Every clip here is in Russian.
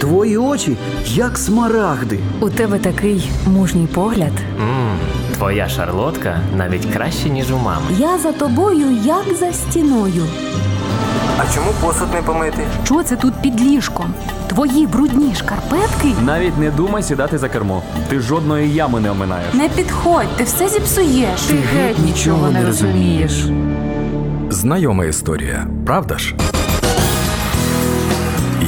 Твої очі, як смарагди. У тебе такий мужній погляд. Мм, твоя шарлотка навіть краще, ніж у мами. Я за тобою, як за стіною. А чому посуд не помити? Що це тут під ліжком? Твої брудні шкарпетки? Навіть не думай сідати за кермо. Ти жодної ями не оминаєш. Не підходь, ти все зіпсуєш. Ти геть нічого не розумієш. Знайома історія, правда ж?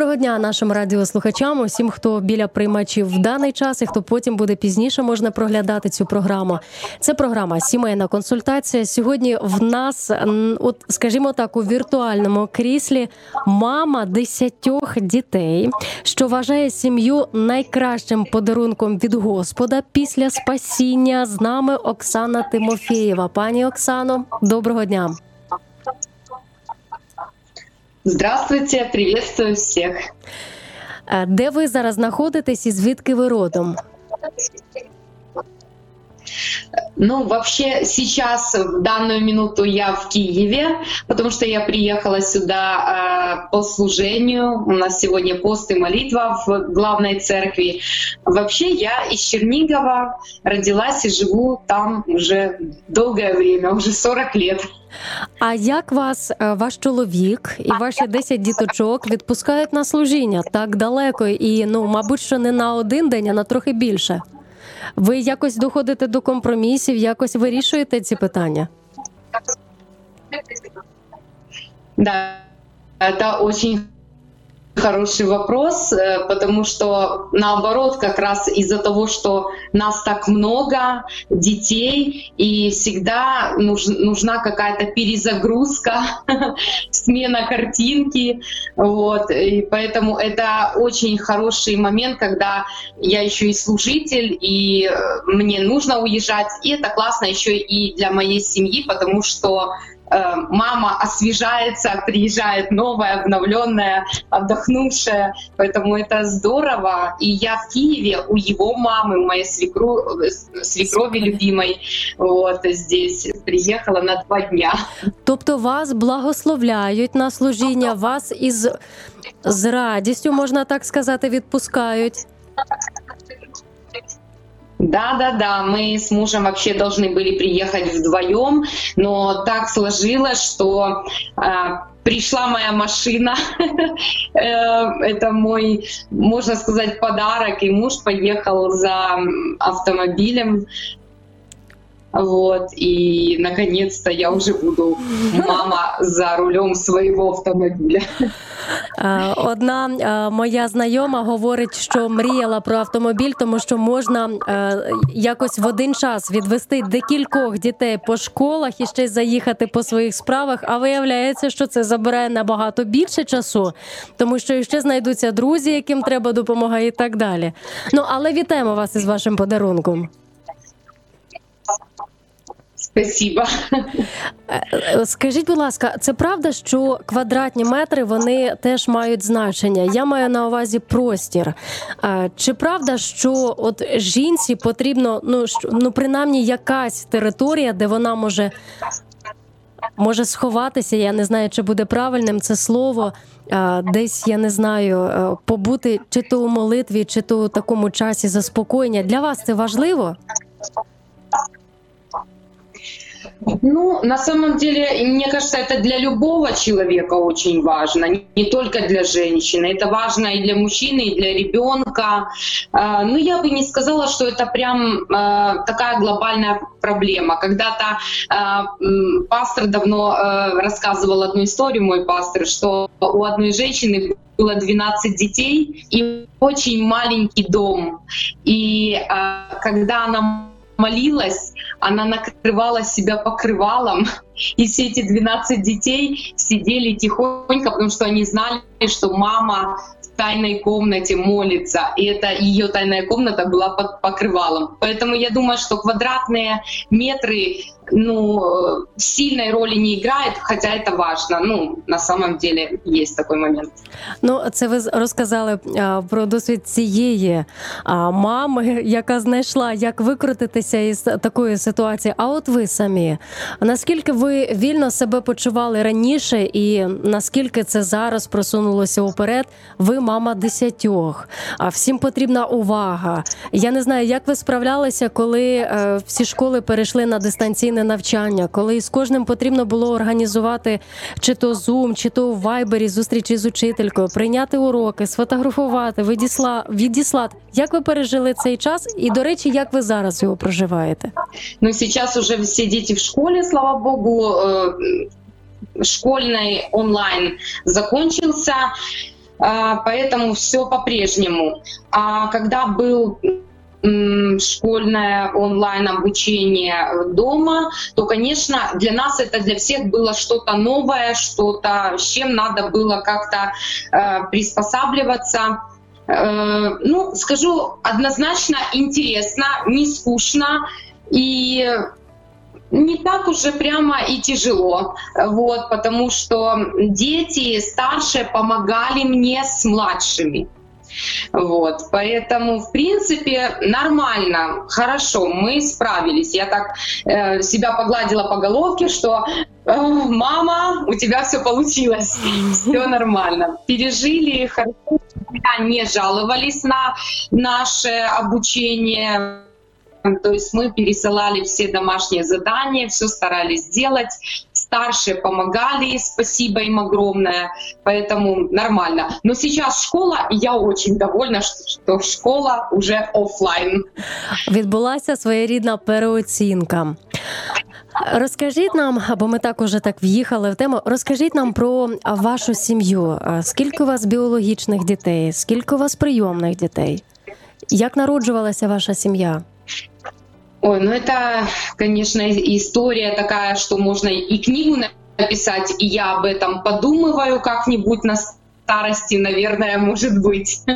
Доброго дня нашим радіослухачам, усім, хто біля приймачів в даний час і хто потім буде пізніше, можна проглядати цю програму. Це програма Сімейна консультація. Сьогодні в нас, от скажімо так, у віртуальному кріслі мама десятьох дітей, що вважає сім'ю найкращим подарунком від Господа після спасіння. З нами Оксана Тимофєєва. Пані Оксано, доброго дня. Здравствуйте, приветствую всех. Де ви зараз знаходитесь і звідки ви родом? Ну, вообще сейчас, в данную минуту я в Киеве, потому что я приехала сюда э, по служению. У нас сегодня пост и молитва в главной церкви. Вообще я из Чернигова родилась и живу там уже долгое время, уже 40 лет. А як вас ваш чоловік і ваші 10 діточок відпускають на служіння так далеко і ну, мабуть, що не на один день, а на трохи більше? Ви якось доходите до компромісів, якось вирішуєте ці питання? Да, это очень хороший вопрос, потому что наоборот, как раз из-за того, что нас так много, детей, и всегда нуж, нужна какая-то перезагрузка, смена картинки, вот, и поэтому это очень хороший момент, когда я еще и служитель, и мне нужно уезжать, и это классно еще и для моей семьи, потому что мама освежается, приезжает новая, обновленная, отдохнувшая. Поэтому это здорово. И я в Киеве у его мамы, у моей свекру, свекрови любимой, вот здесь приехала на два дня. Тобто вас благословляють на служіння, вас із з радістю, можна так сказати, відпускають. Да, да, да, мы с мужем вообще должны были приехать вдвоем, но так сложилось, что э, пришла моя машина. Это мой, можно сказать, подарок, и муж поехал за автомобилем. Вот, и наконец-то я уже буду мама за рулем своего автомобиля. Одна моя знайома говорить, що мріяла про автомобіль, тому що можна якось в один час відвести декількох дітей по школах і ще й заїхати по своїх справах. А виявляється, що це забирає набагато більше часу, тому що ще знайдуться друзі, яким треба допомагати, і так далі. Ну але вітаємо вас із вашим подарунком. Спасибо. Скажіть, будь ласка, це правда, що квадратні метри вони теж мають значення? Я маю на увазі простір. Чи правда, що от жінці потрібно ну ну принаймні якась територія, де вона може може сховатися? Я не знаю, чи буде правильним це слово. Десь я не знаю, побути чи то у молитві, чи то у такому часі заспокоєння. Для вас це важливо? Ну, на самом деле, мне кажется, это для любого человека очень важно, не только для женщины. Это важно и для мужчины, и для ребенка. Но я бы не сказала, что это прям такая глобальная проблема. Когда-то пастор давно рассказывал одну историю, мой пастор, что у одной женщины было 12 детей и очень маленький дом. И когда она молилась, она накрывала себя покрывалом, и все эти 12 детей сидели тихонько, потому что они знали, что мама в тайной комнате молится, и это ее тайная комната была под покрывалом. Поэтому я думаю, что квадратные метры ну, сильной роли не играет, хотя это важно. Ну, на самом деле есть такой момент. Ну, це ви розказали а, про досвід цієї а, мами, яка знайшла, як викрутитися із такої ситуації. А от ви самі, наскільки ви вільно себе почували раніше, і наскільки це зараз просунулося уперед? Ви мама десятьох, а всім потрібна увага. Я не знаю, як ви справлялися, коли е, всі школи перейшли на дистанційне навчання, коли з кожним потрібно було організувати чи то Zoom, чи то в Viber зустрічі з учителькою, прийняти уроки, сфотографувати, відісла, відіслати. Як ви пережили цей час? І до речі, як ви зараз його проживаєте? Ну, сейчас уже все дети в школе, слава богу, э, школьный онлайн закончился, э, поэтому все по-прежнему. А когда был м, школьное онлайн обучение дома, то, конечно, для нас это для всех было что-то новое, что-то, с чем надо было как-то э, приспосабливаться. Э, ну, скажу однозначно интересно, не скучно и не так уже прямо и тяжело, вот, потому что дети старшие помогали мне с младшими. Вот, поэтому, в принципе, нормально, хорошо, мы справились. Я так э, себя погладила по головке, что э, мама, у тебя все получилось, все нормально. Пережили хорошо, не жаловались на наше обучение. То есть мы пересылали все домашние задания, все старались сделать. Старшие помогали, спасибо им огромное, поэтому нормально. Но сейчас школа, и я очень довольна, что школа уже офлайн. Відбулася своєрідна переоцінка. Розкажіть нам, бо ми так уже так в'їхали в тему. Розкажіть нам про вашу сім'ю. Скільки у вас біологічних дітей? Скільки у вас прийомних дітей? Як народжувалася ваша сім'я? Ой, ну это, конечно, история такая, что можно и книгу написать, и я об этом подумываю как-нибудь на старости, наверное, может быть.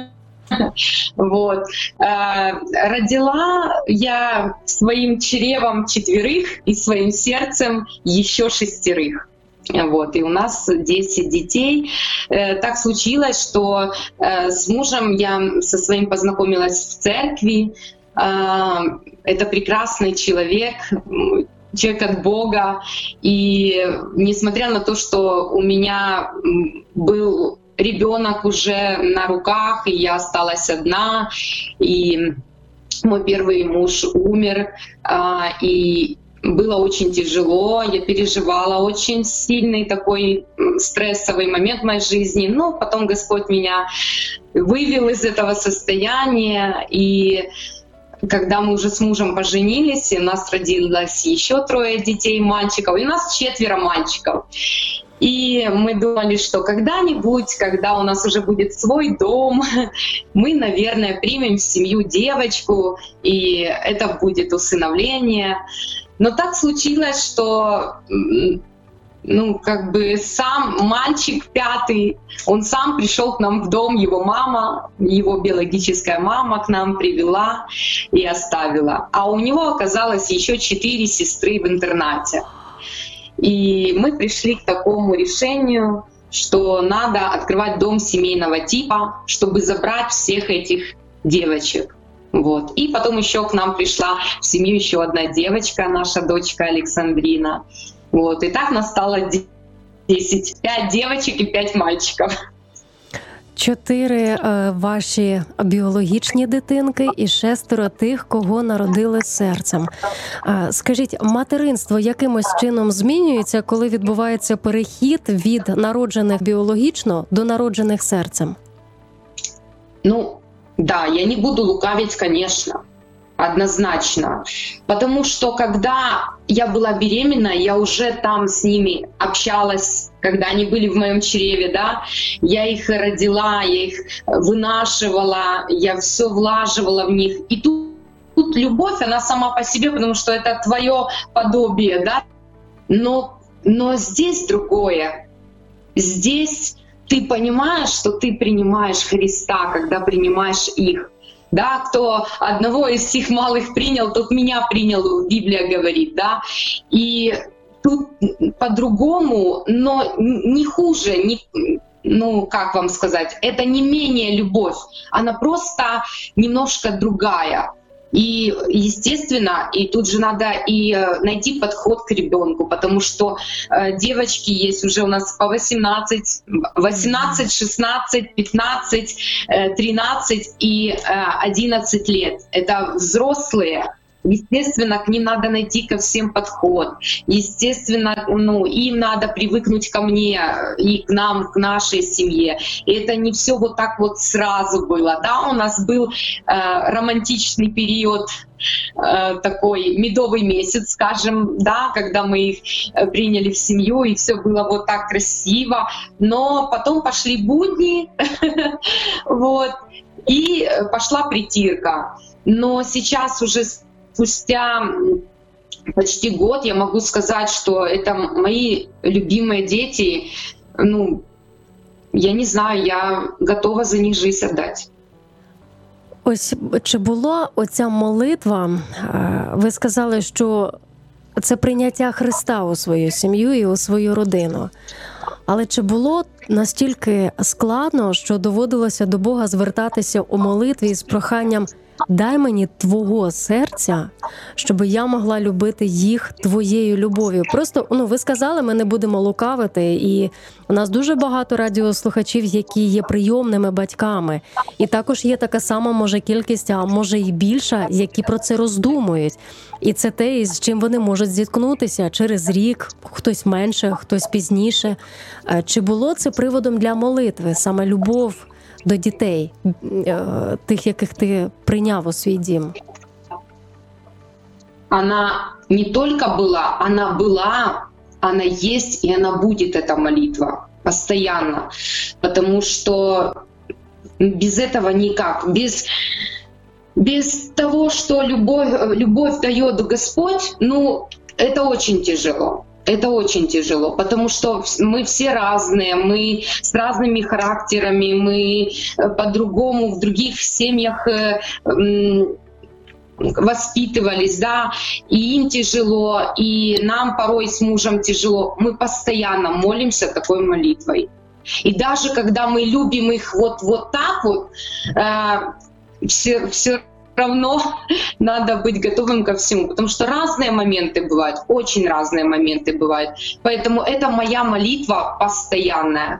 Вот. Родила я своим чревом четверых и своим сердцем еще шестерых. Вот, и у нас 10 детей. Так случилось, что с мужем я со своим познакомилась в церкви, это прекрасный человек, человек от Бога. И несмотря на то, что у меня был ребенок уже на руках, и я осталась одна, и мой первый муж умер, и было очень тяжело, я переживала очень сильный такой стрессовый момент в моей жизни, но потом Господь меня вывел из этого состояния, и когда мы уже с мужем поженились, и у нас родилось еще трое детей, мальчиков, и у нас четверо мальчиков. И мы думали, что когда-нибудь, когда у нас уже будет свой дом, мы, наверное, примем в семью девочку, и это будет усыновление. Но так случилось, что ну, как бы сам мальчик пятый, он сам пришел к нам в дом, его мама, его биологическая мама к нам привела и оставила. А у него оказалось еще четыре сестры в интернате. И мы пришли к такому решению, что надо открывать дом семейного типа, чтобы забрать всех этих девочек. Вот. И потом еще к нам пришла в семью еще одна девочка, наша дочка Александрина. Вот. И так нас стало 10. 5 девочек и 5 мальчиков. Чотири е, ваші біологічні дитинки і шестеро тих, кого народили серцем. Е, скажіть, материнство якимось чином змінюється, коли відбувається перехід від народжених біологічно до народжених серцем? Ну да, я не буду лукавить, конечно. однозначно. Потому что когда я была беременна, я уже там с ними общалась, когда они были в моем чреве, да, я их родила, я их вынашивала, я все влаживала в них. И тут, тут любовь, она сама по себе, потому что это твое подобие, да. Но, но здесь другое. Здесь ты понимаешь, что ты принимаешь Христа, когда принимаешь их. Да, кто одного из всех малых принял, тот меня принял, Библия говорит, да, и тут по-другому, но не хуже, не, ну, как вам сказать, это не менее любовь, она просто немножко другая. И, естественно, и тут же надо и э, найти подход к ребенку, потому что э, девочки есть уже у нас по 18, 18, 16, 15, э, 13 и э, 11 лет. Это взрослые, Естественно, к ним надо найти ко всем подход. Естественно, ну, им надо привыкнуть ко мне и к нам, к нашей семье. И это не все вот так вот сразу было. Да, у нас был э, романтичный период э, такой медовый месяц, скажем, да, когда мы их э, приняли в семью, и все было вот так красиво. Но потом пошли будни, вот, и пошла притирка. Но сейчас уже спустя почти год я могу сказать, что это мои любимые дети. Ну, я не знаю, я готова за них жизнь отдать. Ось чи була оця молитва? Ви сказали, що це прийняття Христа у свою сім'ю і у свою родину. Але чи було настільки складно, що доводилося до Бога звертатися у молитві з проханням Дай мені твого серця, щоб я могла любити їх твоєю любов'ю. Просто ну ви сказали, ми не будемо лукавити, і у нас дуже багато радіослухачів, які є прийомними батьками, і також є така сама може кількість, а може і більша, які про це роздумують. І це те, з чим вони можуть зіткнутися через рік, хтось менше, хтось пізніше. Е, чи було це приводом для молитви, саме любов? до дітей, тих, яких ти прийняв у свій дім? Она не только была, она была, она есть, и она будет, эта молитва, постоянно. Потому что без этого никак. Без, без того, что любовь, любовь дает Господь, ну, это очень тяжело. Это очень тяжело, потому что мы все разные, мы с разными характерами, мы э, по-другому в других семьях э, воспитывались, да, и им тяжело, и нам порой с мужем тяжело. Мы постоянно молимся такой молитвой. И даже когда мы любим их вот, вот так вот, э, все, все равно надо быть готовым ко всему, потому что разные моменты бывают, очень разные моменты бывают. Поэтому это моя молитва постоянная.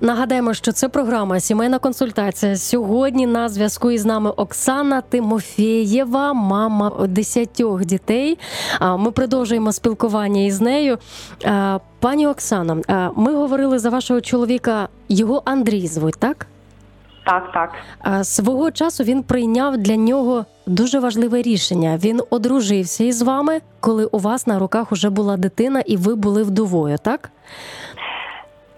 Нагадаємо, що це програма Сімейна консультація. Сьогодні на зв'язку із нами Оксана Тимофєєва, мама десятьох дітей. Ми продовжуємо спілкування із нею. Пані Оксано, ми говорили за вашого чоловіка. Його Андрій звуть, так? Так, так. Свого часу він прийняв для нього дуже важливе рішення. Він одружився із вами, коли у вас на руках уже була дитина, і ви були вдовою, так?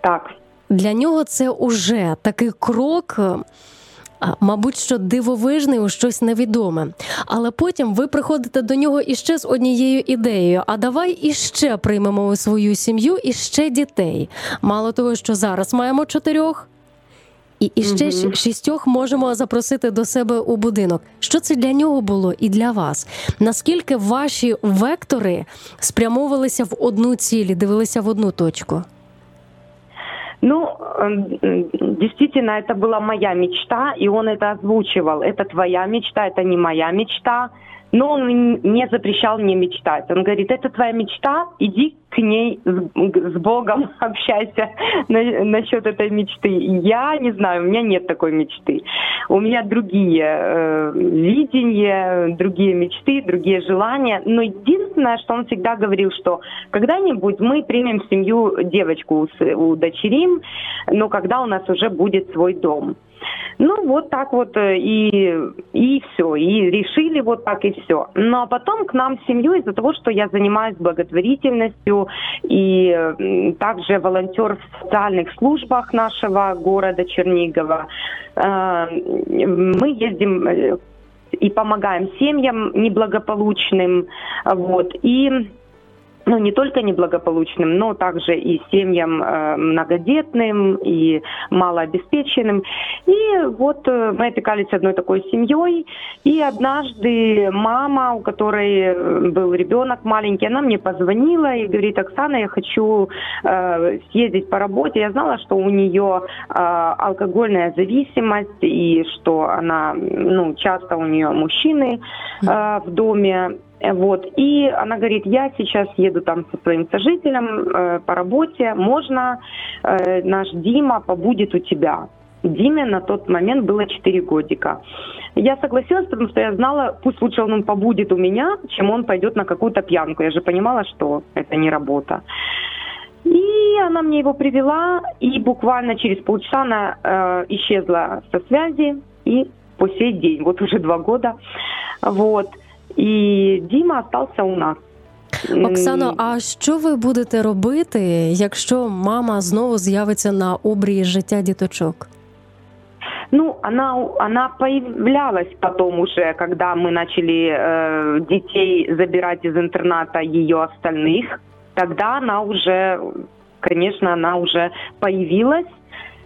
Так. Для нього це уже такий крок. Мабуть, що дивовижний у щось невідоме. Але потім ви приходите до нього іще з однією ідеєю: а давай іще приймемо у свою сім'ю і ще дітей. Мало того, що зараз маємо чотирьох, і і ще угу. шістьох можемо запросити до себе у будинок. Що це для нього було і для вас? Наскільки ваші вектори спрямовувалися в одну ціль, дивилися в одну точку? Ну, действительно, это была моя мечта, и он это озвучивал. Это твоя мечта, это не моя мечта. Но он не запрещал мне мечтать. Он говорит, это твоя мечта, иди к ней с, с Богом, общайся на, насчет этой мечты. Я не знаю, у меня нет такой мечты. У меня другие э, видения, другие мечты, другие желания. Но единственное, что он всегда говорил, что когда-нибудь мы примем семью девочку, удочерим, но когда у нас уже будет свой дом. Ну, вот так вот э, и, и все. И решили вот так и все. Но потом к нам в семью из-за того, что я занимаюсь благотворительностью и также волонтер в социальных службах нашего города Чернигова, э, мы ездим э, и помогаем семьям неблагополучным. Вот. И ну, не только неблагополучным, но также и семьям э, многодетным, и малообеспеченным. И вот э, мы опекались одной такой семьей, и однажды мама, у которой э, был ребенок маленький, она мне позвонила и говорит, Оксана, я хочу э, съездить по работе. Я знала, что у нее э, алкогольная зависимость, и что она, ну, часто у нее мужчины э, в доме, вот. И она говорит, я сейчас еду там со своим сожителем э, по работе, можно э, наш Дима побудет у тебя. Диме на тот момент было 4 годика. Я согласилась, потому что я знала, пусть лучше он побудет у меня, чем он пойдет на какую-то пьянку. Я же понимала, что это не работа. И она мне его привела, и буквально через полчаса она э, исчезла со связи, и по сей день, вот уже два года. Вот. І Діма залишився у нас. Оксано, а що ви будете робити, якщо мама знову з'явиться на обрії життя діточок? Ну, она, она появлялась потом уже, когда мы начали э, детей забирать из интерната ее остальных. Тогда она уже, конечно, она уже появилась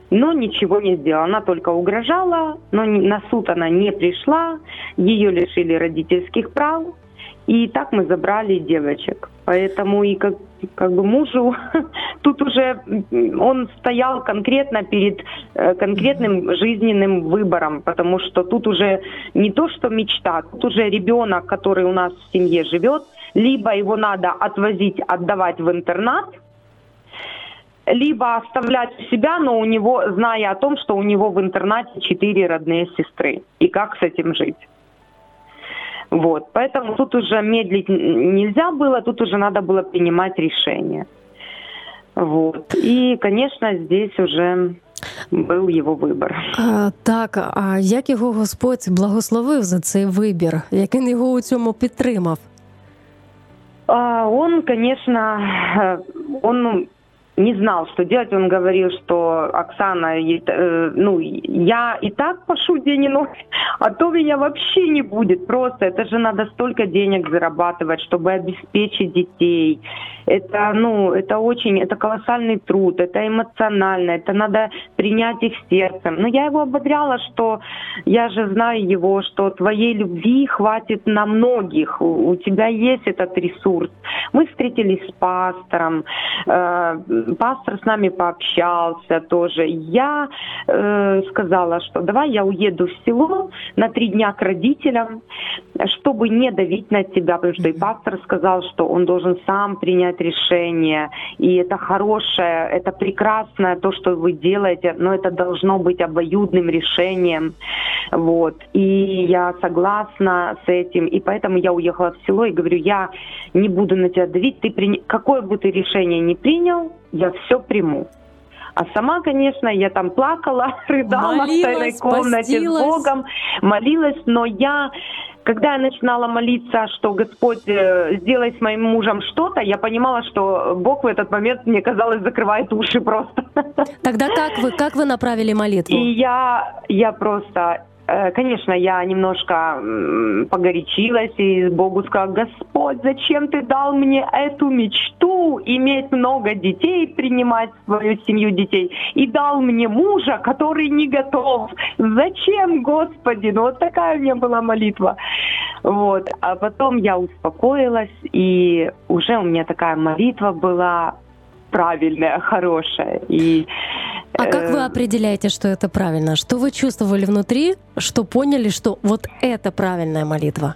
Но ничего не сделала. Она только угрожала, но на суд она не пришла, ее лишили родительских прав, и так мы забрали девочек. Поэтому и как, как бы мужу тут уже он стоял конкретно перед э, конкретным жизненным выбором, потому что тут уже не то, что мечта, тут уже ребенок, который у нас в семье живет, либо его надо отвозить, отдавать в интернат – либо оставлять у себя, но у него, зная о том, что у него в интернате четыре родные сестры. И как с этим жить? Вот. Поэтому тут уже медлить нельзя было, тут уже надо было принимать решение. Вот. И, конечно, здесь уже був його вибір. А, Так, а як його Господь благословив за цей вибір? Як він його у цьому підтримав? А, он, конечно, он не знал, что делать. Он говорил, что Оксана, э, ну, я и так пошу день и ночь, а то меня вообще не будет. Просто это же надо столько денег зарабатывать, чтобы обеспечить детей. Это, ну, это очень, это колоссальный труд, это эмоционально, это надо принять их сердцем. Но я его ободряла, что я же знаю его, что твоей любви хватит на многих, у, у тебя есть этот ресурс. Мы встретились с пастором, э, пастор с нами пообщался тоже. Я э, сказала, что давай я уеду в село на три дня к родителям, чтобы не давить на тебя, потому что и пастор сказал, что он должен сам принять решение, и это хорошее, это прекрасное то, что вы делаете, но это должно быть обоюдным решением, вот. И я согласна с этим, и поэтому я уехала в село и говорю, я не буду на тебя давить, ты при... какое бы ты решение не принял, я все приму. А сама, конечно, я там плакала, рыдала молилась, в тайной комнате постилась. с Богом, молилась, но я когда я начинала молиться, что Господь э, сделай с моим мужем что-то, я понимала, что Бог в этот момент, мне казалось, закрывает уши просто. Тогда как вы, как вы направили молитву? И я, я просто Э, конечно, я немножко погорячилась и Богу сказала, Господь, зачем ты дал мне эту мечту, иметь много детей, принимать свою семью детей, и дал мне мужа, который не готов. Зачем, Господи? Ну, вот такая у меня была молитва. Вот. А потом я успокоилась, и уже у меня такая молитва была правильная, хорошая. И а как вы э, определяете, что это правильно? Что вы чувствовали внутри, что поняли, что вот это правильная молитва?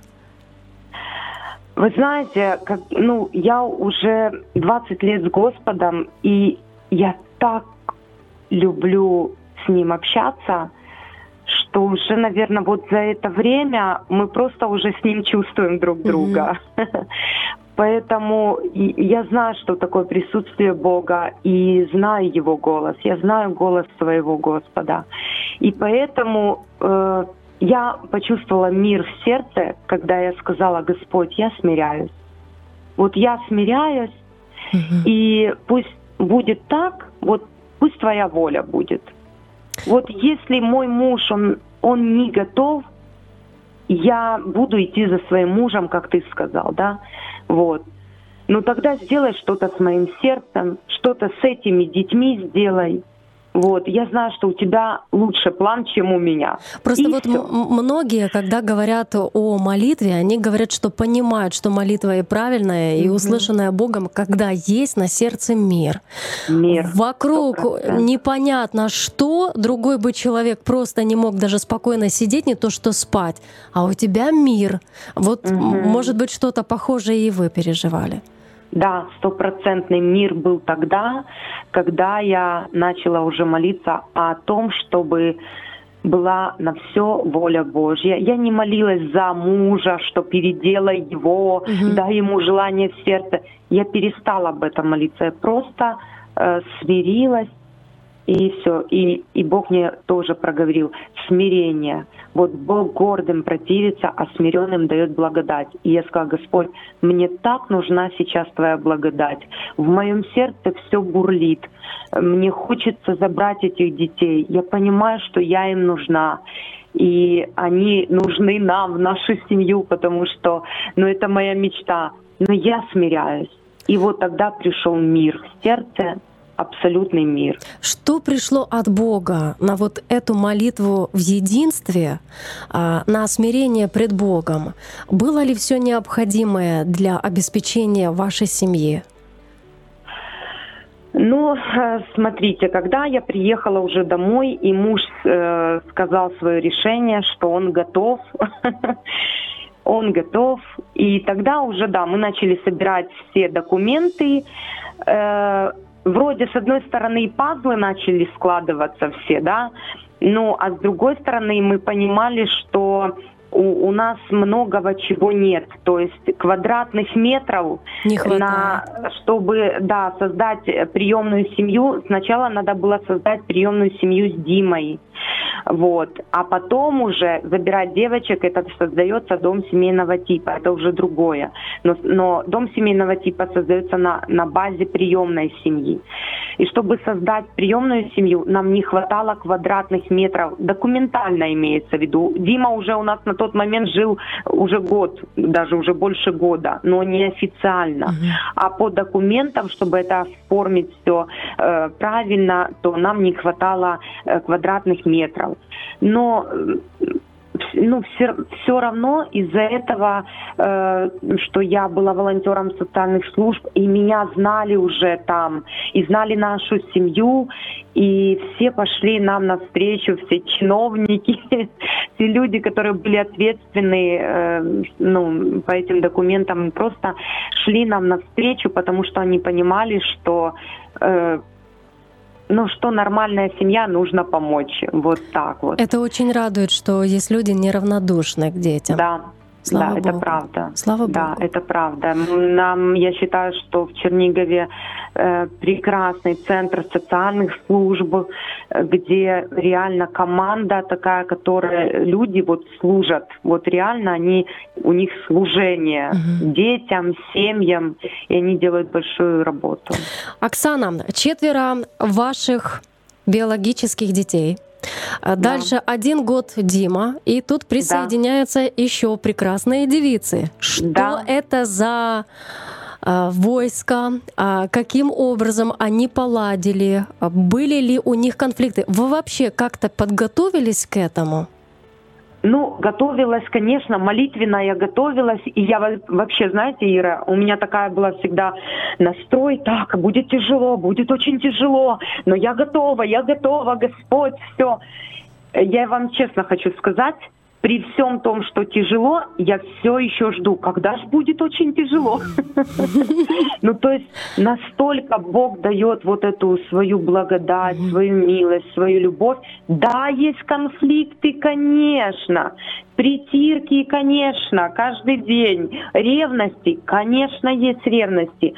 Вы знаете, как, ну, я уже 20 лет с Господом, и я так люблю с Ним общаться, что уже, наверное, вот за это время мы просто уже с Ним чувствуем друг друга. Mm-hmm. Поэтому я знаю, что такое присутствие Бога, и знаю Его голос. Я знаю голос своего Господа. И поэтому э, я почувствовала мир в сердце, когда я сказала, Господь, я смиряюсь. Вот я смиряюсь, угу. и пусть будет так, вот пусть Твоя воля будет. Вот если мой муж, он, он не готов, я буду идти за своим мужем, как ты сказал, да, вот. ну тогда сделай что-то с моим сердцем, что-то с этими детьми сделай. Вот, я знаю, что у тебя лучше план, чем у меня. Просто И вот всё. м- многие, когда говорят о молитве, они говорят, что понимают, что молитва и правильная, и услышанная Богом, когда есть на сердце мир. Мир. Вокруг 100%. непонятно что, другой бы человек просто не мог даже спокойно сидеть, не то что спать. А у тебя мир. Вот, Мгм. может быть, что-то похожее и вы переживали. Да, стопроцентный мир был тогда, когда я начала уже молиться о том, чтобы была на все воля Божья. Я не молилась за мужа, что переделай его, Мгм. дай ему желание в сердце. Я перестала об этом молиться. Я просто э, смирилась и все. И, и Бог мне тоже проговорил смирение. Вот Бог гордым противится, а смиренным дает благодать. И я сказала, Господь, мне так нужна сейчас Твоя благодать. В моем сердце все бурлит. Мне хочется забрать этих детей. Я понимаю, что я им нужна. И они нужны нам, в нашу семью, потому что ну, это моя мечта. Но я смиряюсь. И вот тогда пришел мир в сердце, абсолютный мир. Что пришло от Бога на вот эту молитву в единстве, а, на смирение пред Богом? Было ли все необходимое для обеспечения вашей семьи? Ну, э, смотрите, когда я приехала уже домой, и муж э, сказал свое решение, что он готов, он готов, и тогда уже, да, мы начали собирать все документы. Вроде, с одной стороны, и пазлы начали складываться все, да, ну, а с другой стороны, мы понимали, что у, у нас многого чего нет. То есть квадратных метров Не хватает. на, чтобы да, создать приемную семью, сначала надо было создать приемную семью с Димой. Вот. А потом уже забирать девочек, это создается дом семейного типа, это уже другое. Но, но дом семейного типа создается на, на базе приемной семьи. И чтобы создать приемную семью, нам не хватало квадратных метров, документально имеется в виду. Дима уже у нас на тот момент жил уже год, даже уже больше года, но неофициально. А по документам, чтобы это оформить все э, правильно, то нам не хватало э, квадратных метров. Но э, ну, все, все равно из-за этого, э, что я была волонтером социальных служб, и меня знали уже там, и знали нашу семью, и все пошли нам навстречу, все чиновники, все люди, которые были ответственны э, ну, по этим документам, просто шли нам навстречу, потому что они понимали, что э, ну, что нормальная семья, нужно помочь. Вот так вот. Это очень радует, что есть люди неравнодушны к детям. Да, Слава да, это Богу. правда. Слава Да, Богу. это правда. Нам, я считаю, что в Чернигове э, прекрасный центр социальных служб, где реально команда такая, которая люди вот служат, вот реально они у них служение детям, семьям, и они делают большую работу. Оксана, четверо ваших биологических детей. А Дальше один год Дима, и тут присоединяются еще прекрасные девицы. Что Да. это за а, войска? А, Каким образом они поладили? Были ли у них конфликты? Вы вообще как-то подготовились к этому? Ну, готовилась, конечно, молитвенно я готовилась. И я во- вообще, знаете, Ира, у меня такая была всегда настрой, так, будет тяжело, будет очень тяжело, но я готова, я готова, Господь, все. Я вам честно хочу сказать, при всем том, что тяжело, я все еще жду, когда же будет очень тяжело. Ну, то есть настолько Бог дает вот эту свою благодать, свою милость, свою любовь. Да, есть конфликты, конечно. Притирки, конечно, каждый день. Ревности, конечно, есть ревности.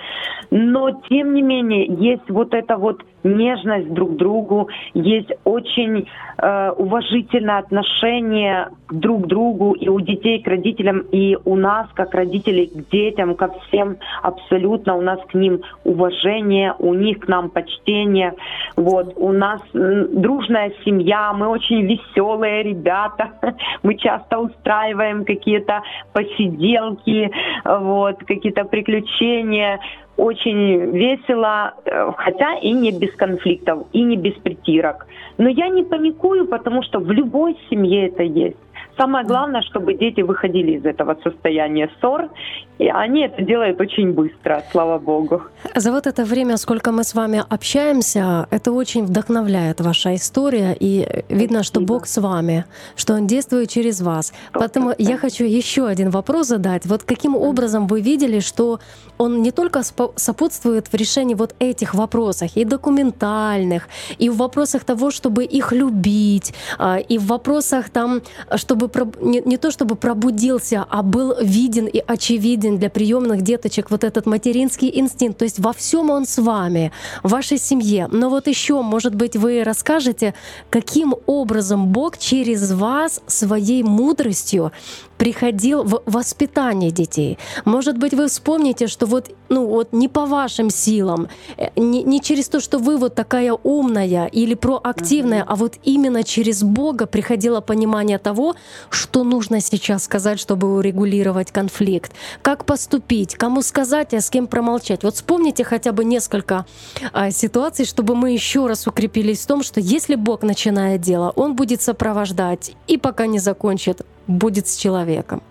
Но, тем не менее, есть вот эта вот нежность друг к другу, есть очень э, уважительное отношение к друг другу, и у детей к родителям, и у нас, как родителей, к детям, ко всем абсолютно. У нас к ним уважение, у них к нам почтение. Вот. У нас дружная семья, мы очень веселые ребята. Мы часто устраиваем какие-то посиделки, вот, какие-то приключения очень весело, э, хотя и не без конфликтов, и не без притирок. Но я не паникую, потому что в любой семье это есть. Самое главное, чтобы дети выходили из этого состояния ссор, и они это делают очень быстро, слава богу. За вот это время, сколько мы с вами общаемся, это очень вдохновляет ваша история, и видно, что Бог с вами, что Он действует через вас. Поэтому я хочу еще один вопрос задать. Вот каким образом вы видели, что Он не только сопутствует в решении вот этих вопросов, и документальных, и в вопросах того, чтобы их любить, а, и в вопросах там, чтобы чтобы не, не то чтобы пробудился, а был виден и очевиден для приемных деточек вот этот материнский инстинкт. То есть во всем он с вами, в вашей семье. Но вот еще, может быть, вы расскажете, каким образом Бог через вас своей мудростью приходил в воспитание детей. Может быть, вы вспомните, что вот, ну, вот не по вашим силам, э, не, не через то, что вы вот такая умная или проактивная, mm-hmm. а вот именно через Бога приходило понимание того, что нужно сейчас сказать, чтобы урегулировать конфликт, как поступить, кому сказать, а с кем промолчать. Вот вспомните хотя бы несколько а, ситуаций, чтобы мы еще раз укрепились в том, что если Бог начинает дело, Он будет сопровождать и пока не закончит, будет с человеком.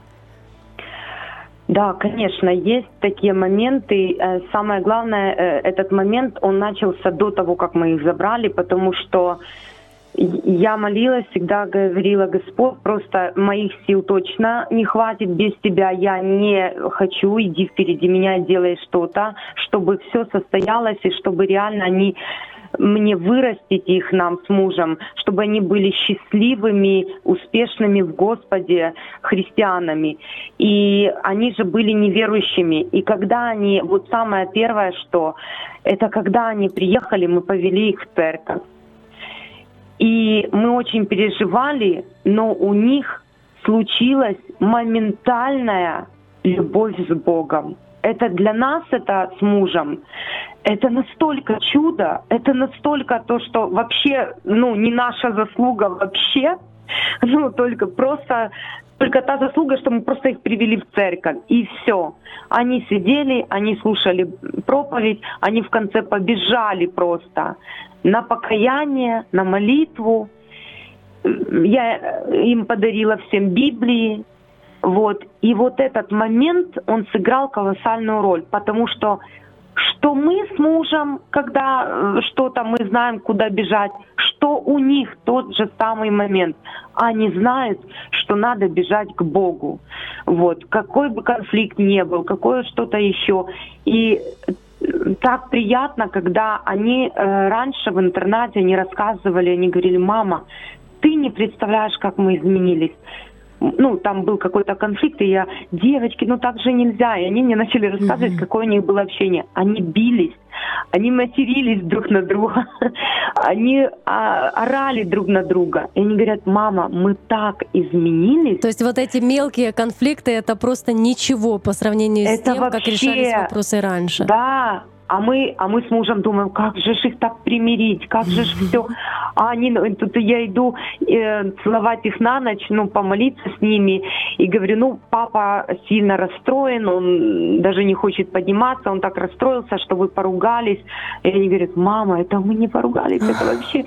Да, конечно, есть такие моменты. Э, самое главное, э, этот момент, он начался до того, как мы их забрали, потому что я молилась, всегда говорила, Господь, просто моих сил точно не хватит без Тебя. Я не хочу, иди впереди меня, делай что-то, чтобы все состоялось и чтобы реально они мне вырастить их нам с мужем, чтобы они были счастливыми, успешными в Господе христианами. И они же были неверующими. И когда они, вот самое первое, что, это когда они приехали, мы повели их в церковь. И мы очень переживали, но у них случилась моментальная любовь с Богом. Это для нас, это с мужем, это настолько чудо, это настолько то, что вообще, ну, не наша заслуга вообще, ну, только просто только та заслуга, что мы просто их привели в церковь, и все. Они сидели, они слушали проповедь, они в конце побежали просто на покаяние, на молитву. Я им подарила всем Библии. Вот. И вот этот момент, он сыграл колоссальную роль, потому что что мы с мужем, когда э, что-то мы знаем, куда бежать, что у них тот же самый момент. Они знают, что надо бежать к Богу. Вот. Какой бы конфликт ни был, какое что-то еще. И так приятно, когда они э, раньше в интернате они рассказывали, они говорили, мама, ты не представляешь, как мы изменились ну, там был какой-то конфликт, и я, девочки, ну так же нельзя. И они мне начали рассказывать, mm-hmm. какое у них было общение. Они бились, они матерились друг на друга, они а, орали друг на друга. И они говорят, мама, мы так изменились. То есть вот эти мелкие конфликты, это просто ничего по сравнению это с тем, вообще, как решались вопросы раньше. Да, а мы, а мы с мужем думаем, как же их так примирить, как же все. А они, ну, тут я иду э, целовать их на ночь, ну, помолиться с ними. И говорю, ну, папа сильно расстроен, он даже не хочет подниматься, он так расстроился, что вы поругались. И они говорят, мама, это мы не поругались, это вообще...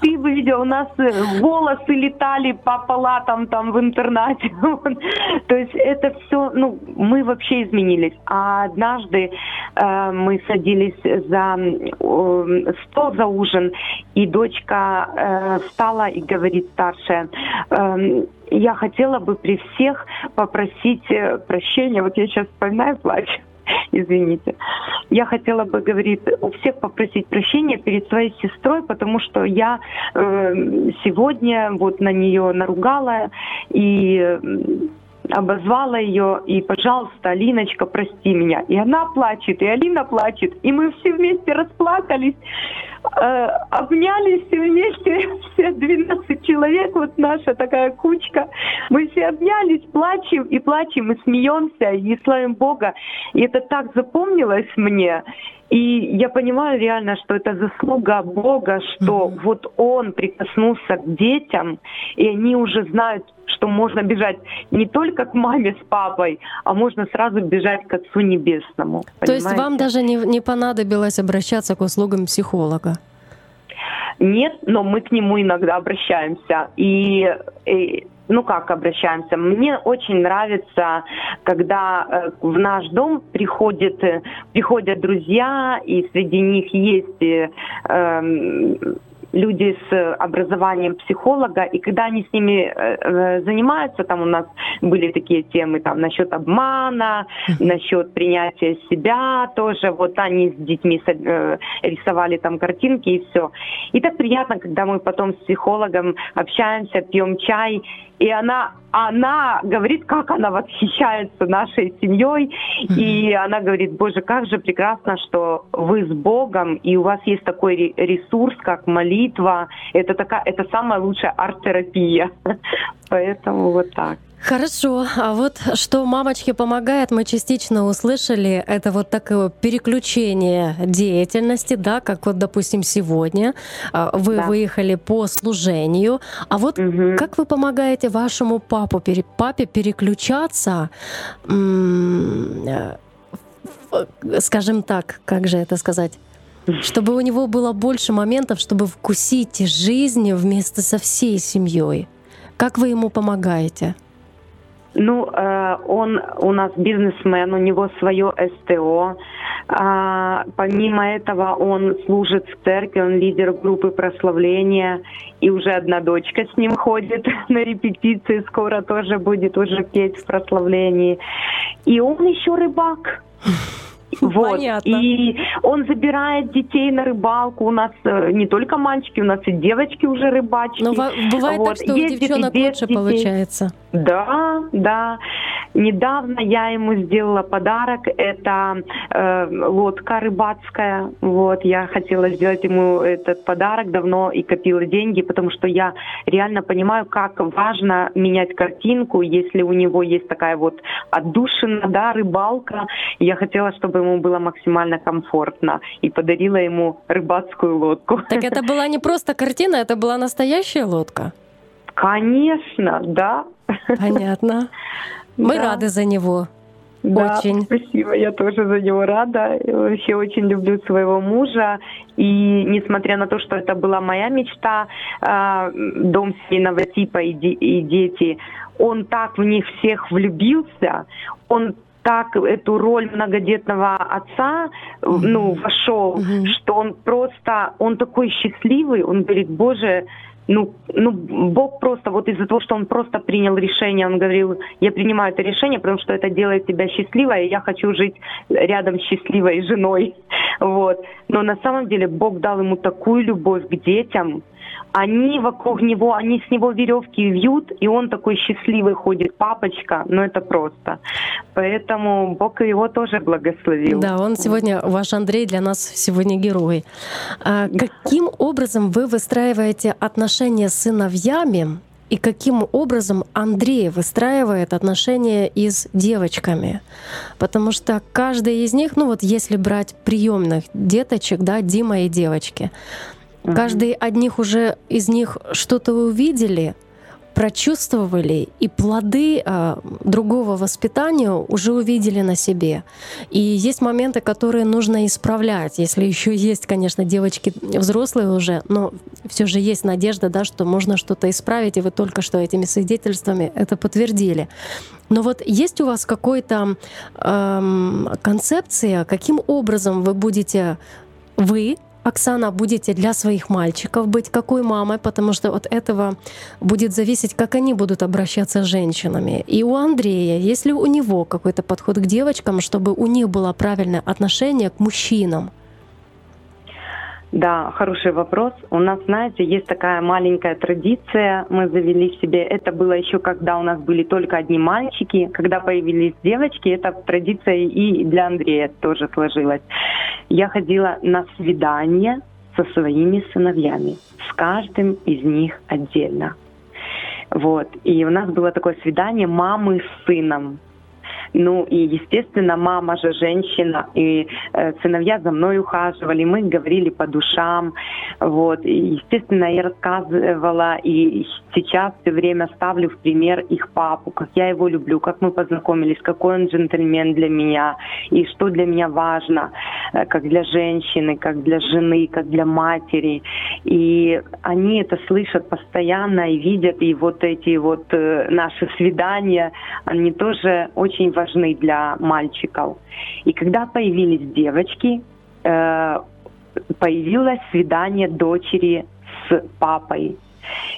Ты бы видел, у нас э, волосы летали по палатам там в интернате. То есть это все, ну, мы вообще изменились. А однажды э, мы мы садились за стол за ужин, и дочка э, встала и говорит старшая, э, я хотела бы при всех попросить э, прощения. Вот я сейчас вспоминаю, плачу. Извините. Я хотела бы, говорит, у всех попросить прощения перед своей сестрой, потому что я э, сегодня вот на нее наругала и обозвала ее, и, пожалуйста, Алиночка, прости меня. И она плачет, и Алина плачет, и мы все вместе расплакались. э, обнялись и вместе, все 12 человек, вот наша такая кучка, мы все обнялись, плачем и плачем, и смеемся, и славим Бога. И это так запомнилось мне. И я понимаю реально, что это заслуга Бога, что mm-hmm. вот Он прикоснулся к детям, и они уже знают, что можно бежать не только к маме с папой, а можно сразу бежать к Отцу Небесному. Понимаете? То есть вам даже не, не понадобилось обращаться к услугам психолога? Нет, но мы к нему иногда обращаемся. И, и ну как обращаемся? Мне очень нравится, когда э, в наш дом приходят, э, приходят друзья, и среди них есть э, эм, люди с образованием психолога, и когда они с ними э, э, занимаются, там у нас были такие темы там насчет обмана, насчет принятия себя тоже, вот они с детьми э, рисовали там картинки и все. И так приятно, когда мы потом с психологом общаемся, пьем чай, и она, она говорит, как она восхищается нашей семьей, и она говорит, боже, как же прекрасно, что вы с Богом, и у вас есть такой ресурс, как молитва, это такая, это самая лучшая арт-терапия, поэтому вот так. Хорошо. А вот что мамочке помогает, мы частично услышали. Это вот такое переключение деятельности, да, как вот, допустим, сегодня а, вы да. выехали по служению. А вот угу. как вы помогаете вашему папу, папе переключаться, э, скажем так, как же это сказать? чтобы у него было больше моментов, чтобы вкусить жизнь вместе со всей семьей. Как вы ему помогаете? Ну, э, он у нас бизнесмен, у него свое СТО. А, помимо этого, он служит в церкви, он лидер группы прославления, и уже одна дочка с ним ходит на репетиции, скоро тоже будет уже петь в прославлении. И он еще рыбак. Вот. Понятно. И он забирает детей на рыбалку. У нас э, не только мальчики, у нас и девочки уже рыбачки. Но бывает вот. так, что Ездит у девчонок лучше детей. получается. Да, да. Недавно я ему сделала подарок. Это э, лодка рыбацкая. Вот, я хотела сделать ему этот подарок давно и копила деньги, потому что я реально понимаю, как важно менять картинку, если у него есть такая вот отдушина, да, рыбалка. Я хотела, чтобы ему было максимально комфортно и подарила ему рыбацкую лодку. Так это была не просто картина, это была настоящая лодка? Конечно, да. Понятно. Мы да. рады за него. Да, очень. спасибо, я тоже за него рада. Я вообще очень люблю своего мужа. И несмотря на то, что это была моя мечта, э, дом семейного типа и, и дети, он так в них всех влюбился, он так эту роль многодетного отца, ну, вошел, mm-hmm. что он просто, он такой счастливый, он говорит, боже, ну, ну, Бог просто, вот из-за того, что он просто принял решение, он говорил, я принимаю это решение, потому что это делает тебя счастливой, и я хочу жить рядом с счастливой женой. Вот. Но на самом деле Бог дал ему такую любовь к детям, они вокруг него, они с него веревки вьют, и он такой счастливый ходит, папочка, ну это просто. Поэтому Бог его тоже благословил. Да, он сегодня, ваш Андрей для нас сегодня герой. А каким образом вы выстраиваете отношения с сыновьями, и каким образом Андрей выстраивает отношения и с девочками. Потому что каждый из них, ну вот если брать приемных деточек, да, Дима и девочки, Каждый одних уже из них что-то увидели, прочувствовали, и плоды а, другого воспитания уже увидели на себе. И есть моменты, которые нужно исправлять. Если еще есть, конечно, девочки взрослые уже, но все же есть надежда, да, что можно что-то исправить, и вы только что этими свидетельствами это подтвердили. Но вот есть у вас какой-то эм, концепция, каким образом вы будете вы Оксана, будете для своих мальчиков быть какой мамой, потому что от этого будет зависеть, как они будут обращаться с женщинами. И у Андрея, если у него какой-то подход к девочкам, чтобы у них было правильное отношение к мужчинам, да, хороший вопрос. У нас, знаете, есть такая маленькая традиция, мы завели себе. Это было еще когда у нас были только одни мальчики. Когда появились девочки, эта традиция и для Андрея тоже сложилась. Я ходила на свидание со своими сыновьями, с каждым из них отдельно. Вот. И у нас было такое свидание мамы с сыном. Ну и, естественно, мама же женщина, и э, сыновья за мной ухаживали, мы говорили по душам. Вот. И, естественно, я рассказывала, и сейчас все время ставлю в пример их папу, как я его люблю, как мы познакомились, какой он джентльмен для меня, и что для меня важно, э, как для женщины, как для жены, как для матери. И они это слышат постоянно и видят, и вот эти вот э, наши свидания, они тоже очень для мальчиков. И когда появились девочки, э, появилось свидание дочери с папой.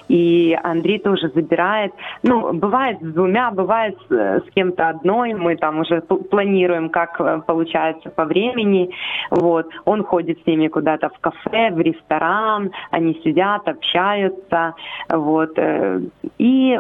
И Андрей тоже забирает. Ну, бывает с двумя, бывает с, с кем-то одной. Мы там уже планируем, как э, получается по времени. Вот. Он ходит с ними куда-то в кафе, в ресторан. Они сидят, общаются. Вот. Э, и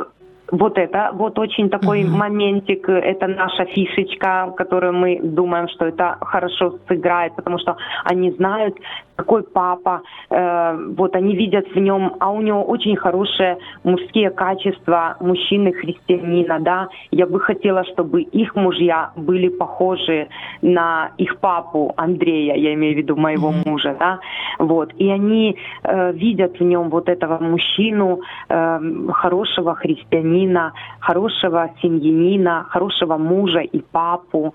вот это, вот очень такой mm-hmm. моментик, это наша фишечка, которую мы думаем, что это хорошо сыграет, потому что они знают, какой папа, э, вот они видят в нем, а у него очень хорошие мужские качества мужчины христианина, да. Я бы хотела, чтобы их мужья были похожи на их папу Андрея, я имею в виду моего mm-hmm. мужа, да. Вот и они э, видят в нем вот этого мужчину э, хорошего христианина хорошего семьянина, хорошего мужа и папу.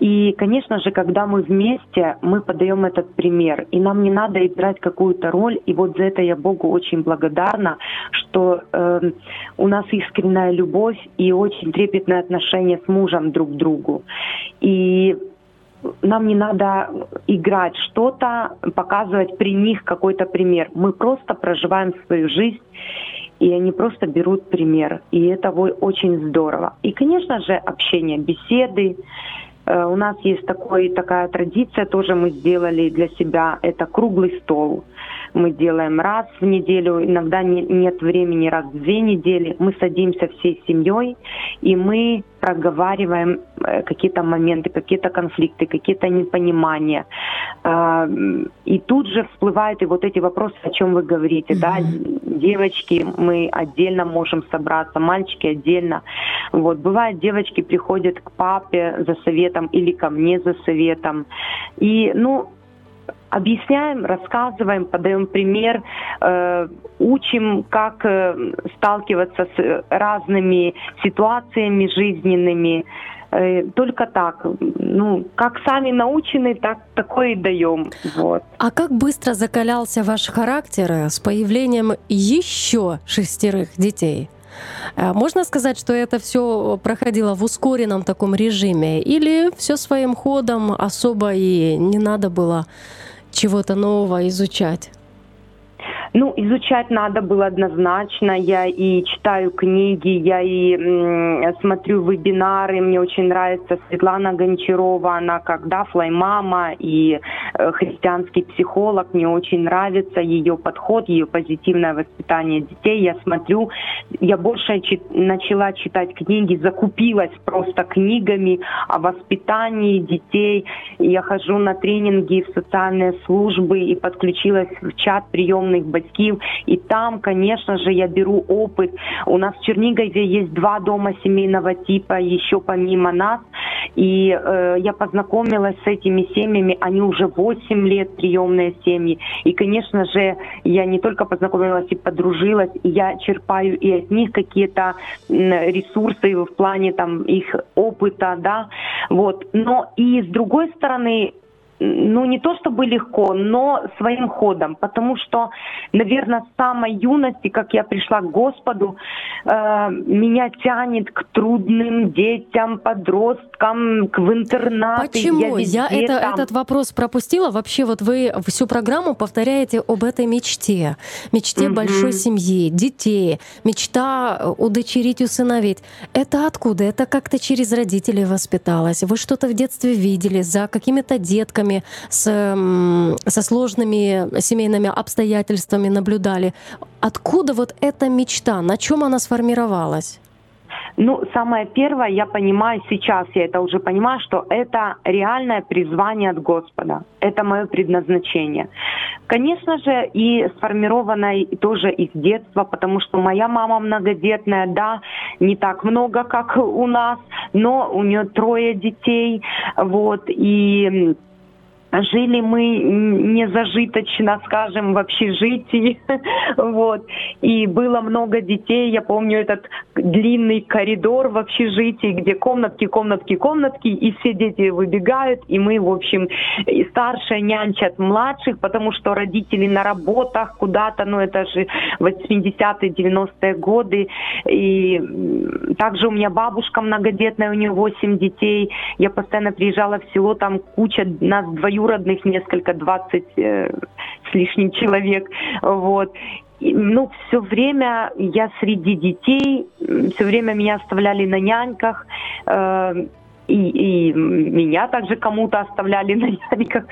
И, конечно же, когда мы вместе, мы подаем этот пример. И нам не надо играть какую-то роль. И вот за это я Богу очень благодарна, что э, у нас искренняя любовь и очень трепетное отношение с мужем друг к другу. И нам не надо играть что-то, показывать при них какой-то пример. Мы просто проживаем свою жизнь и они просто берут пример. И это очень здорово. И, конечно же, общение, беседы. Э, у нас есть такой, такая традиция, тоже мы сделали для себя, это круглый стол мы делаем раз в неделю, иногда не, нет времени раз в две недели. Мы садимся всей семьей, и мы проговариваем э, какие-то моменты, какие-то конфликты, какие-то непонимания. А, и тут же всплывают и вот эти вопросы, о чем вы говорите, да, девочки, мы отдельно можем собраться, мальчики отдельно. Вот, бывает, девочки приходят к папе за советом или ко мне за советом. И, ну, объясняем, рассказываем, подаем пример, э, учим, как э, сталкиваться с разными ситуациями жизненными. Э, только так, ну, как сами научены, так такое и даем. Вот. А как быстро закалялся ваш характер с появлением еще шестерых детей? Э, можно сказать, что это все проходило в ускоренном таком режиме, или все своим ходом особо и не надо было чего-то нового изучать? Ну, изучать надо было однозначно. Я и читаю книги, я и м, смотрю вебинары. Мне очень нравится Светлана Гончарова, она как да, флаймама и э, христианский психолог. Мне очень нравится ее подход, ее позитивное воспитание детей. Я смотрю, я больше чит, начала читать книги, закупилась просто книгами о воспитании детей. Я хожу на тренинги в социальные службы и подключилась в чат приемных батьків. И там, конечно же, я беру опыт. У нас в Чернигове есть два дома семейного типа, еще помимо нас. И э, я познакомилась с этими семьями, они уже 8 лет приемные семьи. И, конечно же, я не только познакомилась и подружилась, я черпаю и от них какие-то ресурсы в плане там их опыта, да, вот. Но и с другой стороны, ну, не то чтобы легко, но своим ходом, потому что, наверное, с самой юности, как я пришла к Господу, э, меня тянет к трудным детям, подросткам, к в интернаты. Почему? Я, я это, этот вопрос пропустила. Вообще, вот вы всю программу повторяете об этой мечте. Мечте mm-hmm. большой семьи, детей, мечта удочерить, усыновить. Это откуда? Это как-то через родителей воспиталось? Вы что-то в детстве видели за какими-то детками? Семьями, с, со сложными семейными обстоятельствами наблюдали. Откуда вот эта мечта? На чем она сформировалась? Ну, самое первое, я понимаю, сейчас я это уже понимаю, что это реальное призвание от Господа. Это мое предназначение. Конечно же, и сформированное тоже из детства, потому что моя мама многодетная, да, не так много, как у нас, но у нее трое детей, вот, и Жили мы незажиточно, скажем, в общежитии, вот, и было много детей, я помню этот длинный коридор в общежитии, где комнатки, комнатки, комнатки, и все дети выбегают, и мы, в общем, и старшие нянчат младших, потому что родители на работах куда-то, ну это же 80-е, 90-е годы, и также у меня бабушка многодетная, у нее 8 детей, я постоянно приезжала в село, там куча нас двоюродных двоюродных несколько, 20 э, с лишним человек. Вот. Ну, все время я среди детей, все время меня оставляли на няньках. Э, и, и меня также кому-то оставляли на няньках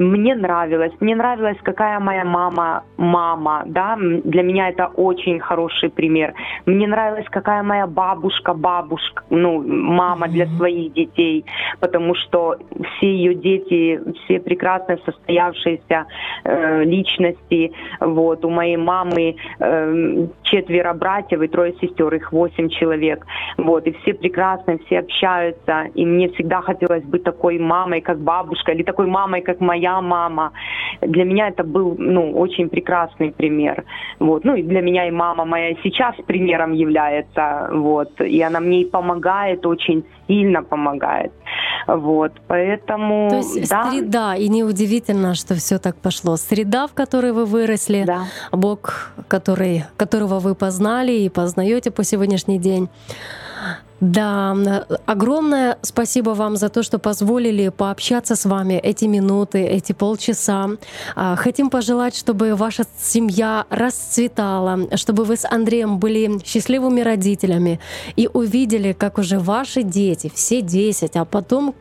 мне нравилось. Мне нравилось, какая моя мама, мама, да, для меня это очень хороший пример. Мне нравилось, какая моя бабушка, бабушка, ну, мама для своих детей, потому что все ее дети, все прекрасные, состоявшиеся э, личности, вот, у моей мамы э, четверо братьев и трое сестер, их восемь человек, вот, и все прекрасные, все общаются, и мне всегда хотелось быть такой мамой, как бабушка, или такой мамой, как моя моя мама. Для меня это был ну, очень прекрасный пример. Вот. Ну и для меня и мама моя сейчас примером является. Вот. И она мне и помогает, очень сильно помогает. Вот. Поэтому... То есть да. среда, и неудивительно, что все так пошло. Среда, в которой вы выросли, да. Бог, который, которого вы познали и познаете по сегодняшний день. Да, огромное спасибо вам за то, что позволили пообщаться с вами эти минуты, эти полчаса. А, хотим пожелать, чтобы ваша семья расцветала, чтобы вы с Андреем были счастливыми родителями и увидели, как уже ваши дети, все 10, а потом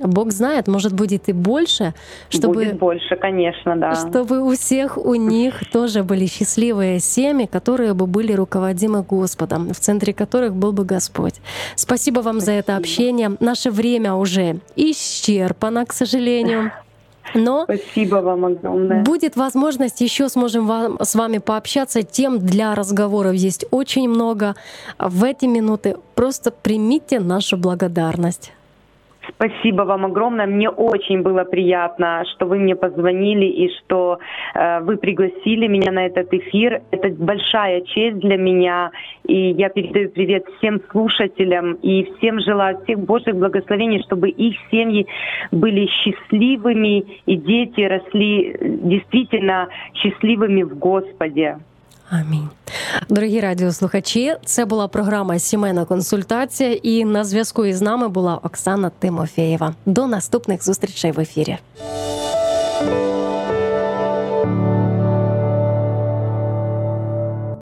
Бог знает, может будет и больше, чтобы будет больше, конечно, да. Чтобы у всех у них тоже были счастливые семьи, которые бы были руководимы Господом, в центре которых был бы Господь. Спасибо вам Спасибо. за это общение. Наше время уже исчерпано, к сожалению. Но Спасибо вам огромное. Будет возможность, еще сможем вам, с вами пообщаться. Тем для разговоров есть очень много. В эти минуты просто примите нашу благодарность. Спасибо вам огромное. Мне очень было приятно, что вы мне позвонили и что э, вы пригласили меня на этот эфир. Это большая честь для меня. И я передаю привет всем слушателям и всем желаю всех Божьих благословений, чтобы их семьи были счастливыми и дети росли действительно счастливыми в Господе. Амінь. Дорогі радіослухачі, це була програма Сімейна консультація, і на зв'язку із нами була Оксана Тимофєєва. До наступних зустрічей в ефірі.